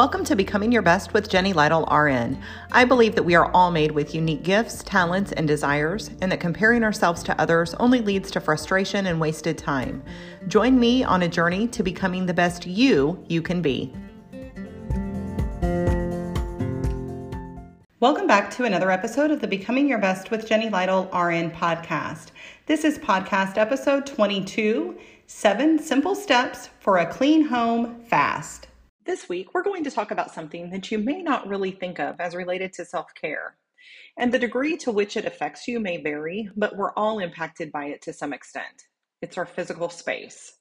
Welcome to Becoming Your Best with Jenny Lytle, RN. I believe that we are all made with unique gifts, talents, and desires, and that comparing ourselves to others only leads to frustration and wasted time. Join me on a journey to becoming the best you you can be. Welcome back to another episode of the Becoming Your Best with Jenny Lytle RN podcast. This is podcast episode 22 Seven Simple Steps for a Clean Home Fast. This week, we're going to talk about something that you may not really think of as related to self care. And the degree to which it affects you may vary, but we're all impacted by it to some extent. It's our physical space.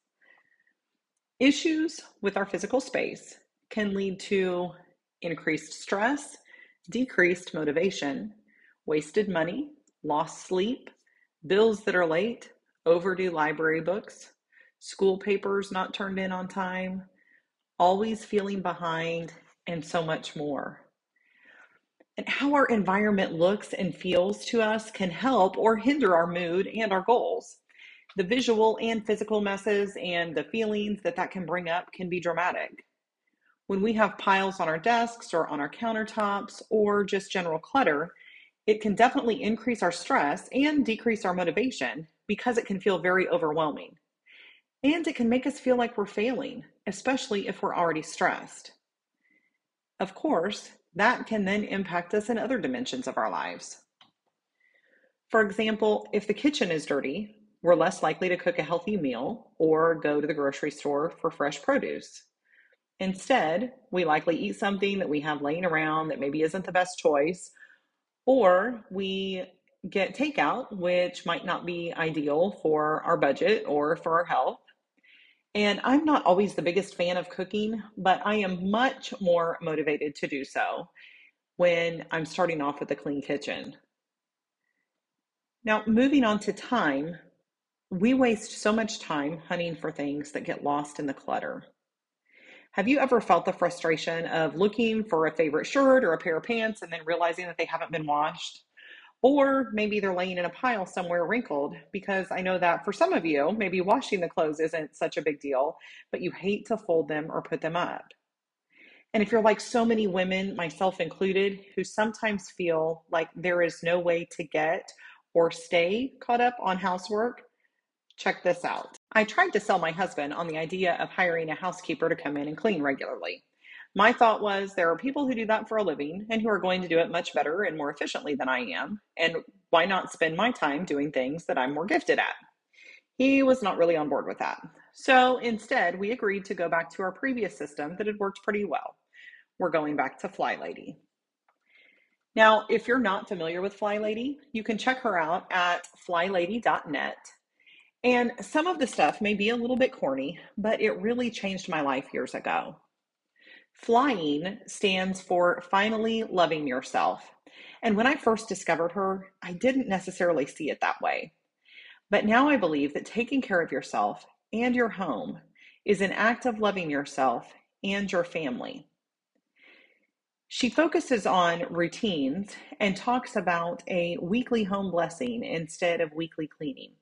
Issues with our physical space can lead to increased stress, decreased motivation, wasted money, lost sleep, bills that are late, overdue library books, school papers not turned in on time, always feeling behind, and so much more. And how our environment looks and feels to us can help or hinder our mood and our goals. The visual and physical messes and the feelings that that can bring up can be dramatic. When we have piles on our desks or on our countertops or just general clutter, it can definitely increase our stress and decrease our motivation because it can feel very overwhelming. And it can make us feel like we're failing, especially if we're already stressed. Of course, that can then impact us in other dimensions of our lives. For example, if the kitchen is dirty, we're less likely to cook a healthy meal or go to the grocery store for fresh produce. Instead, we likely eat something that we have laying around that maybe isn't the best choice, or we get takeout, which might not be ideal for our budget or for our health. And I'm not always the biggest fan of cooking, but I am much more motivated to do so when I'm starting off with a clean kitchen. Now, moving on to time, we waste so much time hunting for things that get lost in the clutter. Have you ever felt the frustration of looking for a favorite shirt or a pair of pants and then realizing that they haven't been washed? Or maybe they're laying in a pile somewhere wrinkled because I know that for some of you, maybe washing the clothes isn't such a big deal, but you hate to fold them or put them up. And if you're like so many women, myself included, who sometimes feel like there is no way to get or stay caught up on housework, check this out. I tried to sell my husband on the idea of hiring a housekeeper to come in and clean regularly. My thought was there are people who do that for a living and who are going to do it much better and more efficiently than I am. And why not spend my time doing things that I'm more gifted at? He was not really on board with that. So instead, we agreed to go back to our previous system that had worked pretty well. We're going back to Fly Lady. Now, if you're not familiar with Fly Lady, you can check her out at flylady.net. And some of the stuff may be a little bit corny, but it really changed my life years ago. Flying stands for finally loving yourself. And when I first discovered her, I didn't necessarily see it that way. But now I believe that taking care of yourself and your home is an act of loving yourself and your family. She focuses on routines and talks about a weekly home blessing instead of weekly cleaning.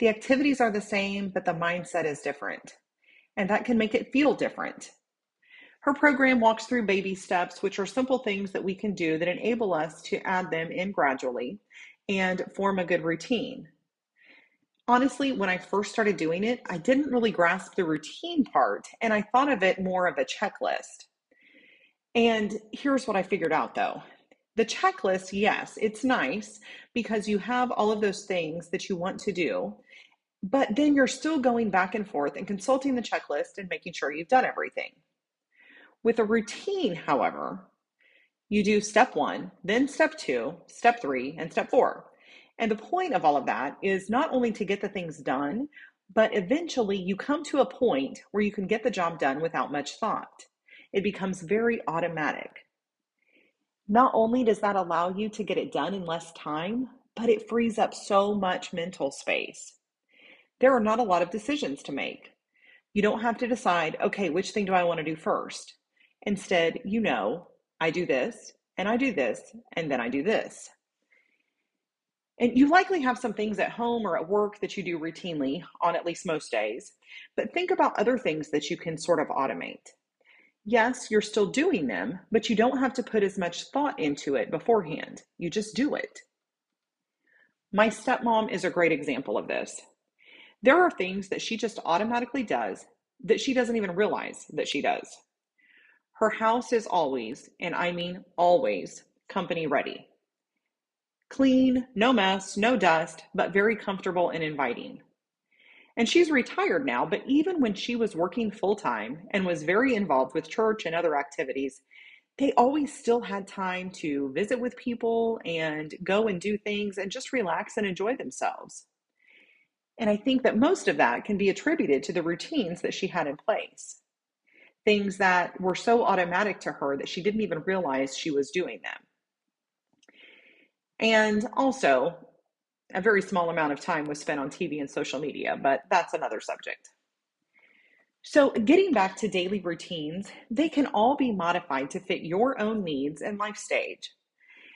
The activities are the same, but the mindset is different. And that can make it feel different. Her program walks through baby steps, which are simple things that we can do that enable us to add them in gradually and form a good routine. Honestly, when I first started doing it, I didn't really grasp the routine part and I thought of it more of a checklist. And here's what I figured out though. The checklist, yes, it's nice because you have all of those things that you want to do, but then you're still going back and forth and consulting the checklist and making sure you've done everything. With a routine, however, you do step one, then step two, step three, and step four. And the point of all of that is not only to get the things done, but eventually you come to a point where you can get the job done without much thought. It becomes very automatic. Not only does that allow you to get it done in less time, but it frees up so much mental space. There are not a lot of decisions to make. You don't have to decide, okay, which thing do I want to do first? Instead, you know, I do this, and I do this, and then I do this. And you likely have some things at home or at work that you do routinely on at least most days, but think about other things that you can sort of automate. Yes, you're still doing them, but you don't have to put as much thought into it beforehand. You just do it. My stepmom is a great example of this. There are things that she just automatically does that she doesn't even realize that she does. Her house is always, and I mean always, company ready. Clean, no mess, no dust, but very comfortable and inviting. And she's retired now, but even when she was working full time and was very involved with church and other activities, they always still had time to visit with people and go and do things and just relax and enjoy themselves. And I think that most of that can be attributed to the routines that she had in place. Things that were so automatic to her that she didn't even realize she was doing them. And also, a very small amount of time was spent on TV and social media, but that's another subject. So, getting back to daily routines, they can all be modified to fit your own needs and life stage.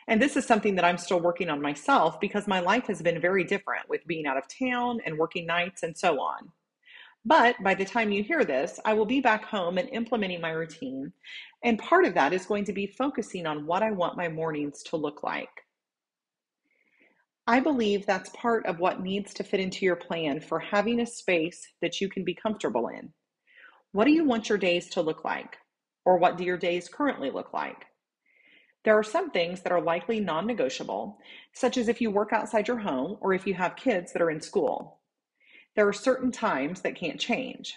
And this is something that I'm still working on myself because my life has been very different with being out of town and working nights and so on. But by the time you hear this, I will be back home and implementing my routine. And part of that is going to be focusing on what I want my mornings to look like. I believe that's part of what needs to fit into your plan for having a space that you can be comfortable in. What do you want your days to look like? Or what do your days currently look like? There are some things that are likely non negotiable, such as if you work outside your home or if you have kids that are in school. There are certain times that can't change.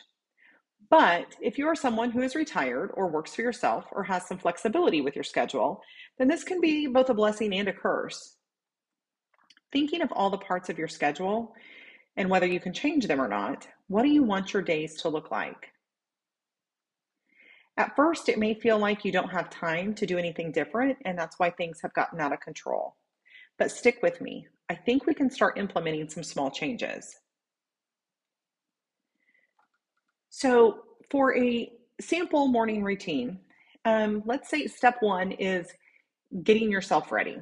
But if you are someone who is retired or works for yourself or has some flexibility with your schedule, then this can be both a blessing and a curse. Thinking of all the parts of your schedule and whether you can change them or not, what do you want your days to look like? At first, it may feel like you don't have time to do anything different, and that's why things have gotten out of control. But stick with me. I think we can start implementing some small changes. So, for a sample morning routine, um, let's say step one is getting yourself ready.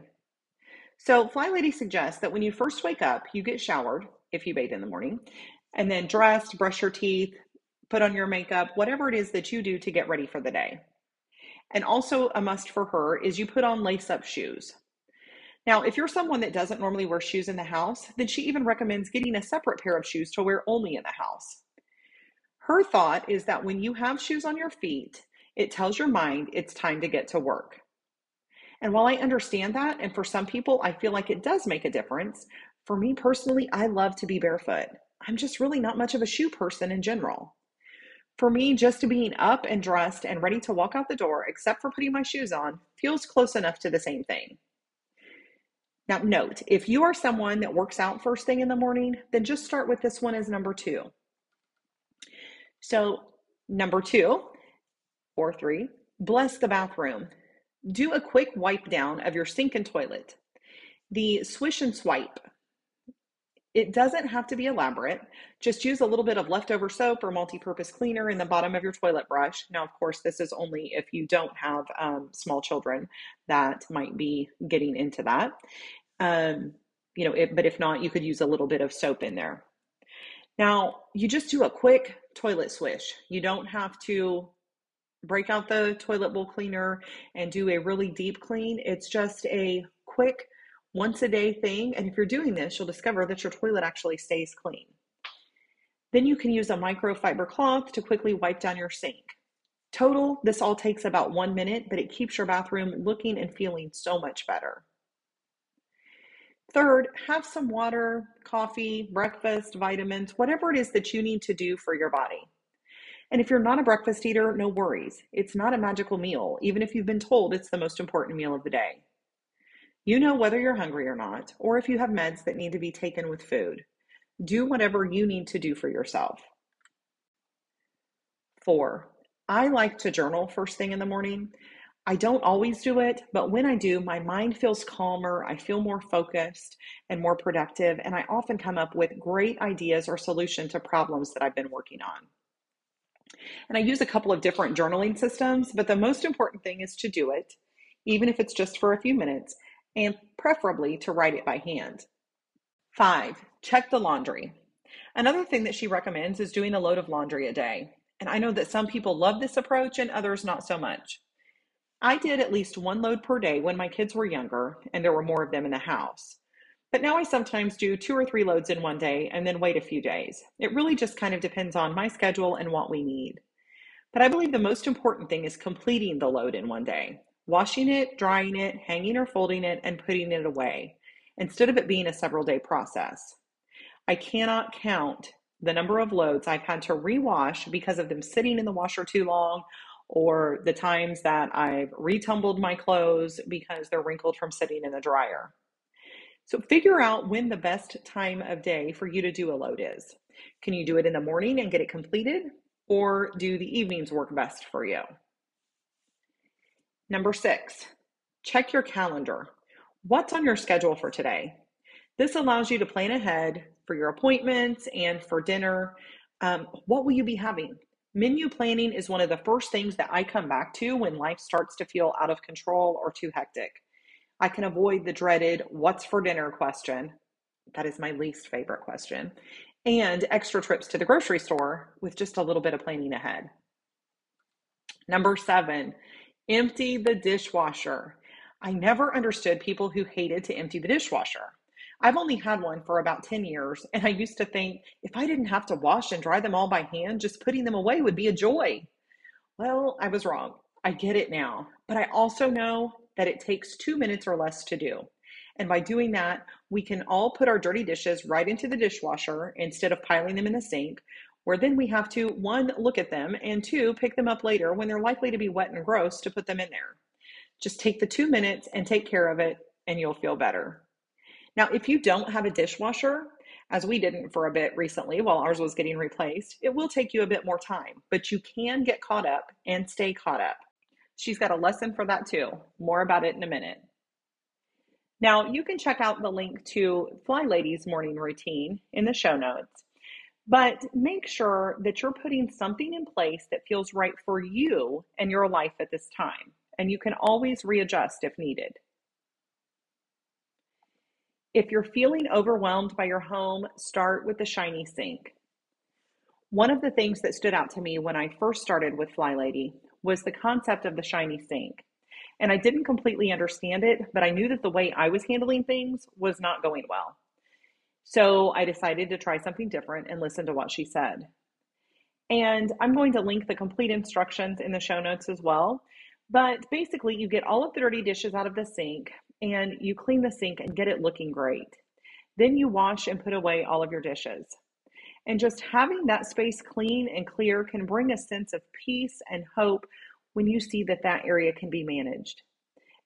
So, Fly Lady suggests that when you first wake up, you get showered if you bathe in the morning, and then dressed, brush your teeth, put on your makeup, whatever it is that you do to get ready for the day. And also, a must for her is you put on lace up shoes. Now, if you're someone that doesn't normally wear shoes in the house, then she even recommends getting a separate pair of shoes to wear only in the house. Her thought is that when you have shoes on your feet, it tells your mind it's time to get to work. And while I understand that, and for some people, I feel like it does make a difference, for me personally, I love to be barefoot. I'm just really not much of a shoe person in general. For me, just being up and dressed and ready to walk out the door, except for putting my shoes on, feels close enough to the same thing. Now, note if you are someone that works out first thing in the morning, then just start with this one as number two. So, number two or three, bless the bathroom. Do a quick wipe down of your sink and toilet. The swish and swipe it doesn't have to be elaborate. Just use a little bit of leftover soap or multi purpose cleaner in the bottom of your toilet brush. Now, of course, this is only if you don't have um, small children that might be getting into that. Um, you know, it, but if not, you could use a little bit of soap in there. Now, you just do a quick toilet swish. You don't have to break out the toilet bowl cleaner and do a really deep clean. It's just a quick once a day thing. And if you're doing this, you'll discover that your toilet actually stays clean. Then you can use a microfiber cloth to quickly wipe down your sink. Total, this all takes about one minute, but it keeps your bathroom looking and feeling so much better. Third, have some water, coffee, breakfast, vitamins, whatever it is that you need to do for your body. And if you're not a breakfast eater, no worries. It's not a magical meal, even if you've been told it's the most important meal of the day. You know whether you're hungry or not, or if you have meds that need to be taken with food. Do whatever you need to do for yourself. Four, I like to journal first thing in the morning. I don't always do it, but when I do, my mind feels calmer, I feel more focused and more productive, and I often come up with great ideas or solution to problems that I've been working on. And I use a couple of different journaling systems, but the most important thing is to do it, even if it's just for a few minutes, and preferably to write it by hand. Five, check the laundry. Another thing that she recommends is doing a load of laundry a day. And I know that some people love this approach and others not so much. I did at least one load per day when my kids were younger and there were more of them in the house. But now I sometimes do two or three loads in one day and then wait a few days. It really just kind of depends on my schedule and what we need. But I believe the most important thing is completing the load in one day, washing it, drying it, hanging or folding it, and putting it away, instead of it being a several day process. I cannot count the number of loads I've had to rewash because of them sitting in the washer too long or the times that I've retumbled my clothes because they're wrinkled from sitting in the dryer. So figure out when the best time of day for you to do a load is. Can you do it in the morning and get it completed? Or do the evenings work best for you? Number six, check your calendar. What's on your schedule for today? This allows you to plan ahead for your appointments and for dinner. Um, what will you be having? Menu planning is one of the first things that I come back to when life starts to feel out of control or too hectic. I can avoid the dreaded what's for dinner question. That is my least favorite question. And extra trips to the grocery store with just a little bit of planning ahead. Number seven, empty the dishwasher. I never understood people who hated to empty the dishwasher. I've only had one for about 10 years, and I used to think if I didn't have to wash and dry them all by hand, just putting them away would be a joy. Well, I was wrong. I get it now, but I also know that it takes two minutes or less to do. And by doing that, we can all put our dirty dishes right into the dishwasher instead of piling them in the sink, where then we have to, one, look at them, and two, pick them up later when they're likely to be wet and gross to put them in there. Just take the two minutes and take care of it, and you'll feel better. Now, if you don't have a dishwasher, as we didn't for a bit recently while ours was getting replaced, it will take you a bit more time, but you can get caught up and stay caught up. She's got a lesson for that too. More about it in a minute. Now, you can check out the link to Fly Lady's morning routine in the show notes, but make sure that you're putting something in place that feels right for you and your life at this time. And you can always readjust if needed. If you're feeling overwhelmed by your home, start with the shiny sink. One of the things that stood out to me when I first started with Fly Lady was the concept of the shiny sink. And I didn't completely understand it, but I knew that the way I was handling things was not going well. So I decided to try something different and listen to what she said. And I'm going to link the complete instructions in the show notes as well. But basically, you get all of the dirty dishes out of the sink, and you clean the sink and get it looking great. Then you wash and put away all of your dishes. And just having that space clean and clear can bring a sense of peace and hope when you see that that area can be managed.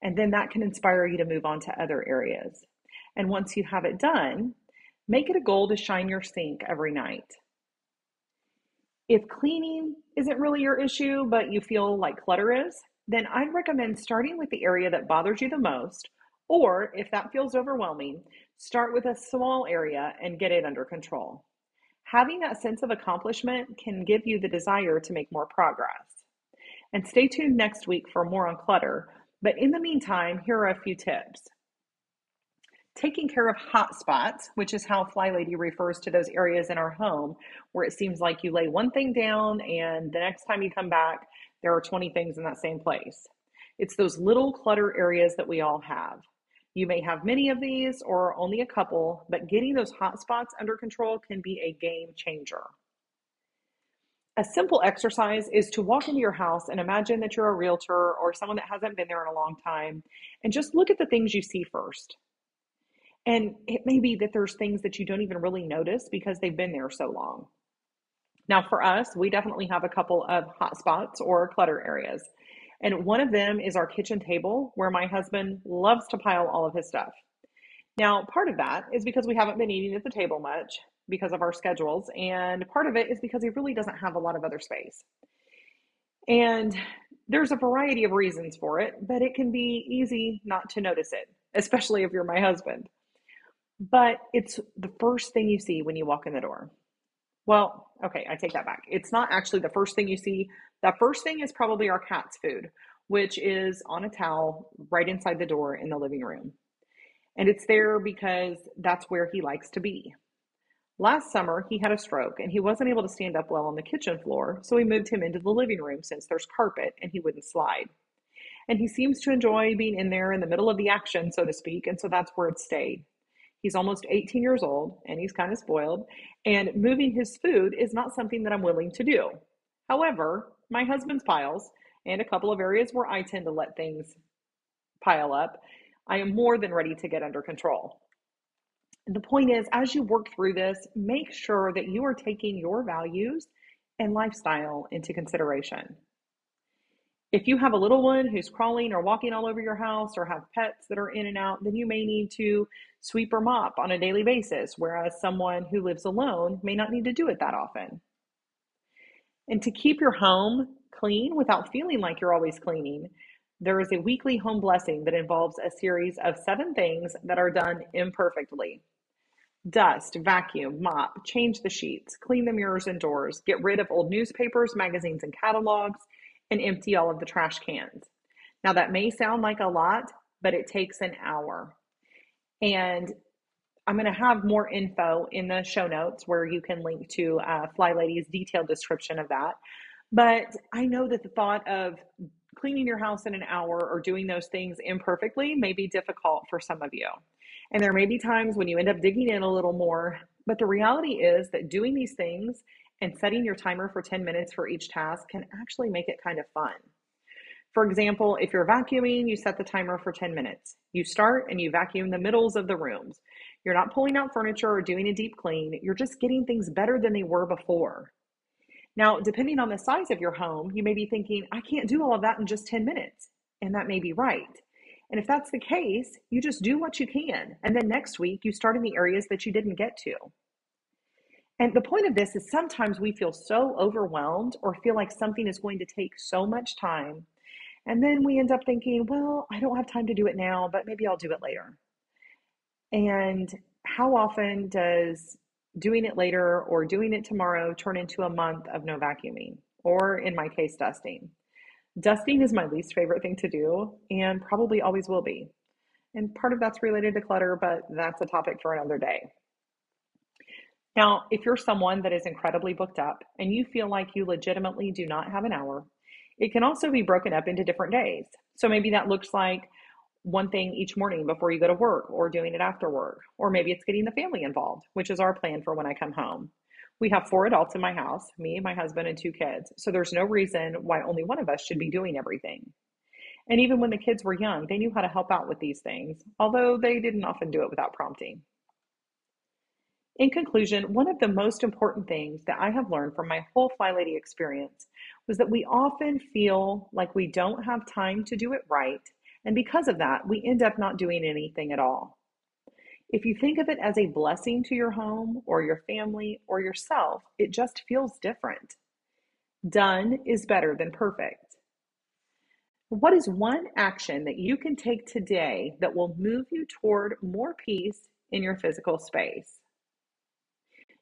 And then that can inspire you to move on to other areas. And once you have it done, make it a goal to shine your sink every night. If cleaning isn't really your issue, but you feel like clutter is, then I'd recommend starting with the area that bothers you the most or if that feels overwhelming, start with a small area and get it under control. Having that sense of accomplishment can give you the desire to make more progress. And stay tuned next week for more on clutter. But in the meantime, here are a few tips. Taking care of hot spots, which is how Fly Lady refers to those areas in our home where it seems like you lay one thing down and the next time you come back, there are 20 things in that same place. It's those little clutter areas that we all have. You may have many of these or only a couple, but getting those hot spots under control can be a game changer. A simple exercise is to walk into your house and imagine that you're a realtor or someone that hasn't been there in a long time and just look at the things you see first. And it may be that there's things that you don't even really notice because they've been there so long. Now, for us, we definitely have a couple of hot spots or clutter areas. And one of them is our kitchen table where my husband loves to pile all of his stuff. Now, part of that is because we haven't been eating at the table much because of our schedules, and part of it is because he really doesn't have a lot of other space. And there's a variety of reasons for it, but it can be easy not to notice it, especially if you're my husband. But it's the first thing you see when you walk in the door. Well, okay, I take that back. It's not actually the first thing you see. The first thing is probably our cat's food, which is on a towel right inside the door in the living room. And it's there because that's where he likes to be. Last summer, he had a stroke and he wasn't able to stand up well on the kitchen floor, so we moved him into the living room since there's carpet and he wouldn't slide. And he seems to enjoy being in there in the middle of the action, so to speak, and so that's where it stayed. He's almost 18 years old and he's kind of spoiled, and moving his food is not something that I'm willing to do. However, my husband's piles and a couple of areas where I tend to let things pile up, I am more than ready to get under control. The point is, as you work through this, make sure that you are taking your values and lifestyle into consideration. If you have a little one who's crawling or walking all over your house or have pets that are in and out, then you may need to sweep or mop on a daily basis, whereas someone who lives alone may not need to do it that often. And to keep your home clean without feeling like you're always cleaning, there is a weekly home blessing that involves a series of seven things that are done imperfectly dust, vacuum, mop, change the sheets, clean the mirrors and doors, get rid of old newspapers, magazines, and catalogs, and empty all of the trash cans. Now, that may sound like a lot, but it takes an hour. And I'm going to have more info in the show notes where you can link to uh, Fly Lady's detailed description of that. But I know that the thought of cleaning your house in an hour or doing those things imperfectly may be difficult for some of you. And there may be times when you end up digging in a little more. But the reality is that doing these things and setting your timer for 10 minutes for each task can actually make it kind of fun. For example, if you're vacuuming, you set the timer for 10 minutes. You start and you vacuum the middles of the rooms. You're not pulling out furniture or doing a deep clean. You're just getting things better than they were before. Now, depending on the size of your home, you may be thinking, I can't do all of that in just 10 minutes. And that may be right. And if that's the case, you just do what you can. And then next week, you start in the areas that you didn't get to. And the point of this is sometimes we feel so overwhelmed or feel like something is going to take so much time. And then we end up thinking, well, I don't have time to do it now, but maybe I'll do it later. And how often does doing it later or doing it tomorrow turn into a month of no vacuuming? Or in my case, dusting. Dusting is my least favorite thing to do and probably always will be. And part of that's related to clutter, but that's a topic for another day. Now, if you're someone that is incredibly booked up and you feel like you legitimately do not have an hour, it can also be broken up into different days. So maybe that looks like one thing each morning before you go to work or doing it after work. Or maybe it's getting the family involved, which is our plan for when I come home. We have four adults in my house me, my husband, and two kids. So there's no reason why only one of us should be doing everything. And even when the kids were young, they knew how to help out with these things, although they didn't often do it without prompting. In conclusion, one of the most important things that I have learned from my whole Fly Lady experience was that we often feel like we don't have time to do it right and because of that, we end up not doing anything at all. If you think of it as a blessing to your home or your family or yourself, it just feels different. Done is better than perfect. What is one action that you can take today that will move you toward more peace in your physical space?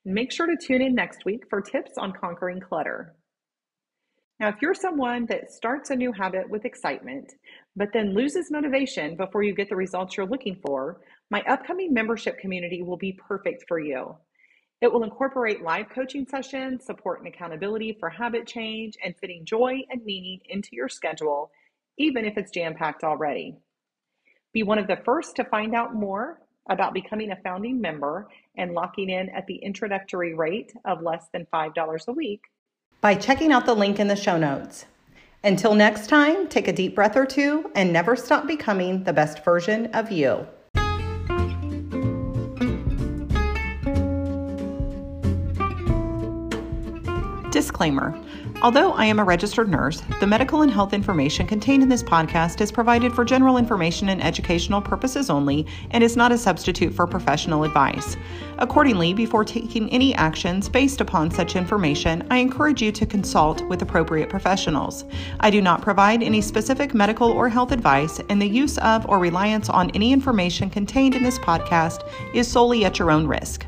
Make sure to tune in next week for tips on conquering clutter. Now, if you're someone that starts a new habit with excitement, but then loses motivation before you get the results you're looking for, my upcoming membership community will be perfect for you. It will incorporate live coaching sessions, support and accountability for habit change, and fitting joy and meaning into your schedule, even if it's jam packed already. Be one of the first to find out more about becoming a founding member and locking in at the introductory rate of less than $5 a week by checking out the link in the show notes. Until next time, take a deep breath or two and never stop becoming the best version of you. Disclaimer Although I am a registered nurse, the medical and health information contained in this podcast is provided for general information and educational purposes only and is not a substitute for professional advice. Accordingly, before taking any actions based upon such information, I encourage you to consult with appropriate professionals. I do not provide any specific medical or health advice, and the use of or reliance on any information contained in this podcast is solely at your own risk.